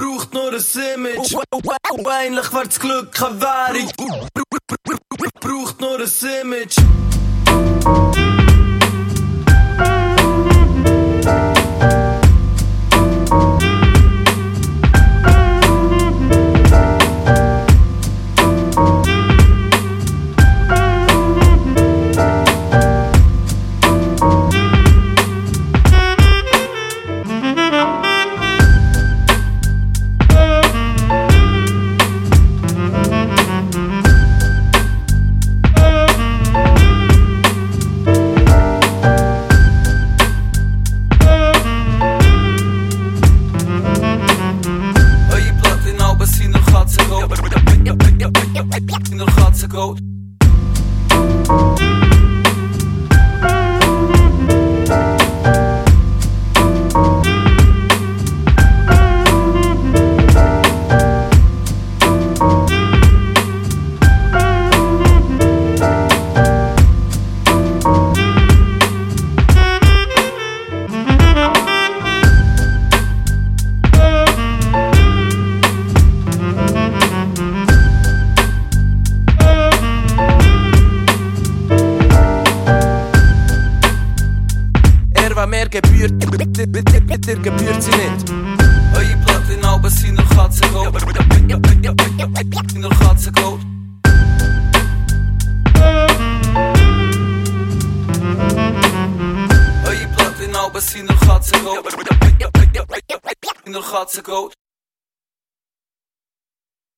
braucht nur ein Image. Eigentlich wär Glück keine Währung. Braucht nur ein Image. Noch Er war mehr gebührt, bitte gebührt sie nicht. Eure Plattenalben sind noch Katzengold. Noch Katzengold. Eure Plattenalben sind noch Katzengold. Noch Katzengold.